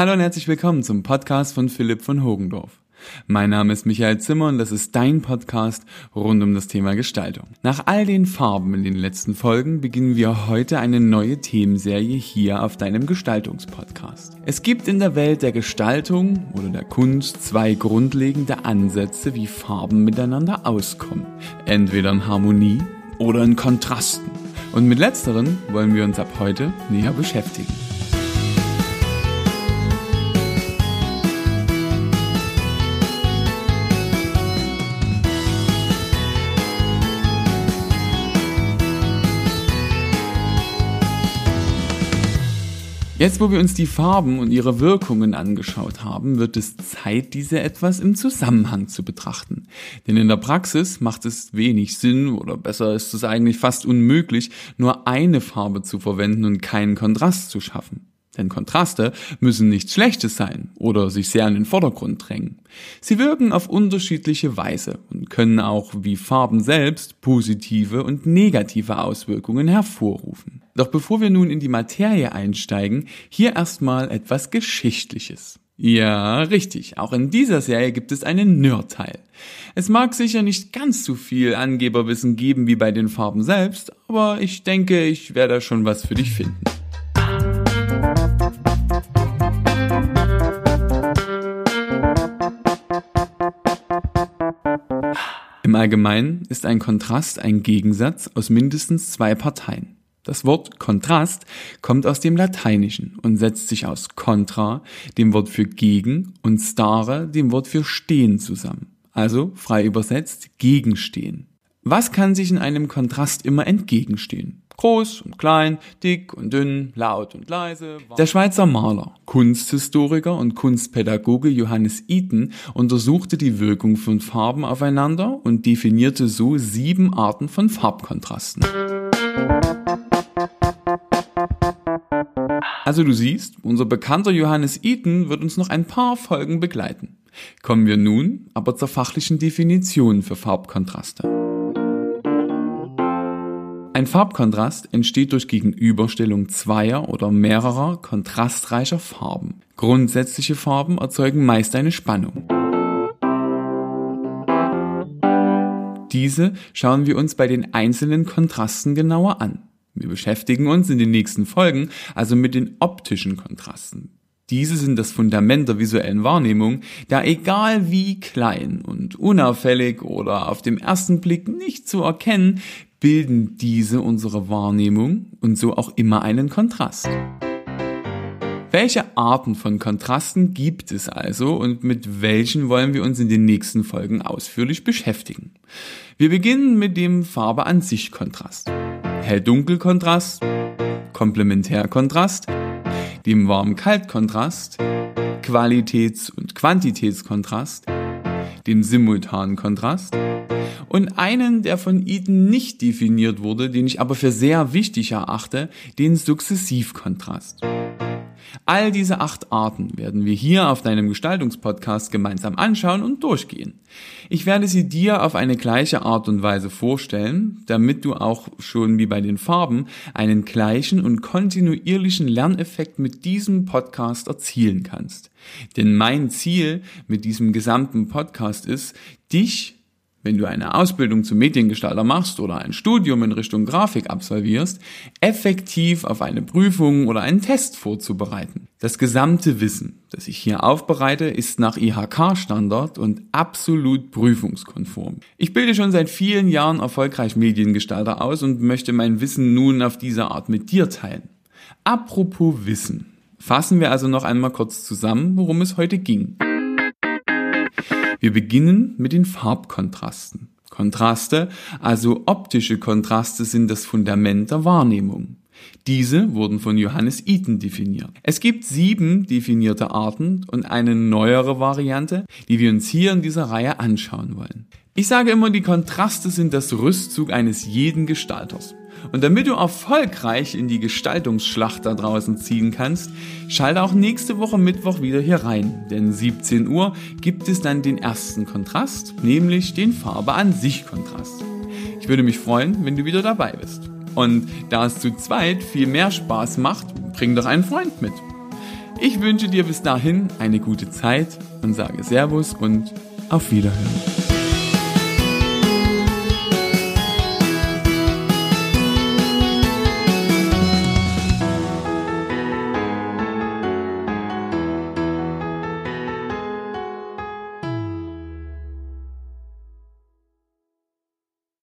Hallo und herzlich willkommen zum Podcast von Philipp von Hogendorf. Mein Name ist Michael Zimmer und das ist dein Podcast rund um das Thema Gestaltung. Nach all den Farben in den letzten Folgen beginnen wir heute eine neue Themenserie hier auf deinem Gestaltungspodcast. Es gibt in der Welt der Gestaltung oder der Kunst zwei grundlegende Ansätze, wie Farben miteinander auskommen. Entweder in Harmonie oder in Kontrasten. Und mit letzteren wollen wir uns ab heute näher beschäftigen. Jetzt, wo wir uns die Farben und ihre Wirkungen angeschaut haben, wird es Zeit, diese etwas im Zusammenhang zu betrachten. Denn in der Praxis macht es wenig Sinn oder besser ist es eigentlich fast unmöglich, nur eine Farbe zu verwenden und keinen Kontrast zu schaffen. Denn Kontraste müssen nichts Schlechtes sein oder sich sehr in den Vordergrund drängen. Sie wirken auf unterschiedliche Weise und können auch wie Farben selbst positive und negative Auswirkungen hervorrufen. Doch bevor wir nun in die Materie einsteigen, hier erstmal etwas Geschichtliches. Ja, richtig. Auch in dieser Serie gibt es einen Nerdteil. Es mag sicher nicht ganz so viel Angeberwissen geben wie bei den Farben selbst, aber ich denke, ich werde schon was für dich finden. Im Allgemeinen ist ein Kontrast ein Gegensatz aus mindestens zwei Parteien. Das Wort Kontrast kommt aus dem Lateinischen und setzt sich aus contra, dem Wort für gegen, und stare, dem Wort für stehen zusammen. Also frei übersetzt gegenstehen. Was kann sich in einem Kontrast immer entgegenstehen? Groß und klein, dick und dünn, laut und leise. Der Schweizer Maler, Kunsthistoriker und Kunstpädagoge Johannes Eaton untersuchte die Wirkung von Farben aufeinander und definierte so sieben Arten von Farbkontrasten. Also du siehst, unser bekannter Johannes Eaton wird uns noch ein paar Folgen begleiten. Kommen wir nun aber zur fachlichen Definition für Farbkontraste. Ein Farbkontrast entsteht durch Gegenüberstellung zweier oder mehrerer kontrastreicher Farben. Grundsätzliche Farben erzeugen meist eine Spannung. Diese schauen wir uns bei den einzelnen Kontrasten genauer an. Wir beschäftigen uns in den nächsten Folgen also mit den optischen Kontrasten. Diese sind das Fundament der visuellen Wahrnehmung, da egal wie klein und unauffällig oder auf dem ersten Blick nicht zu erkennen, bilden diese unsere Wahrnehmung und so auch immer einen Kontrast. Welche Arten von Kontrasten gibt es also und mit welchen wollen wir uns in den nächsten Folgen ausführlich beschäftigen? Wir beginnen mit dem Farbe an sich Kontrast. Hell-Dunkel-Kontrast, Komplementärkontrast, dem Warm-Kalt-Kontrast, Qualitäts- und Quantitätskontrast, dem simultanen Kontrast und einen, der von Eaton nicht definiert wurde, den ich aber für sehr wichtig erachte, den Sukzessivkontrast. All diese acht Arten werden wir hier auf deinem Gestaltungspodcast gemeinsam anschauen und durchgehen. Ich werde sie dir auf eine gleiche Art und Weise vorstellen, damit du auch schon wie bei den Farben einen gleichen und kontinuierlichen Lerneffekt mit diesem Podcast erzielen kannst. Denn mein Ziel mit diesem gesamten Podcast ist, dich wenn du eine Ausbildung zum Mediengestalter machst oder ein Studium in Richtung Grafik absolvierst, effektiv auf eine Prüfung oder einen Test vorzubereiten. Das gesamte Wissen, das ich hier aufbereite, ist nach IHK-Standard und absolut prüfungskonform. Ich bilde schon seit vielen Jahren erfolgreich Mediengestalter aus und möchte mein Wissen nun auf diese Art mit dir teilen. Apropos Wissen. Fassen wir also noch einmal kurz zusammen, worum es heute ging. Wir beginnen mit den Farbkontrasten. Kontraste, also optische Kontraste, sind das Fundament der Wahrnehmung. Diese wurden von Johannes Eaton definiert. Es gibt sieben definierte Arten und eine neuere Variante, die wir uns hier in dieser Reihe anschauen wollen. Ich sage immer, die Kontraste sind das Rüstzug eines jeden Gestalters. Und damit du erfolgreich in die Gestaltungsschlacht da draußen ziehen kannst, schalte auch nächste Woche Mittwoch wieder hier rein. Denn 17 Uhr gibt es dann den ersten Kontrast, nämlich den Farbe an sich Kontrast. Ich würde mich freuen, wenn du wieder dabei bist. Und da es zu zweit viel mehr Spaß macht, bring doch einen Freund mit. Ich wünsche dir bis dahin eine gute Zeit und sage Servus und auf Wiederhören.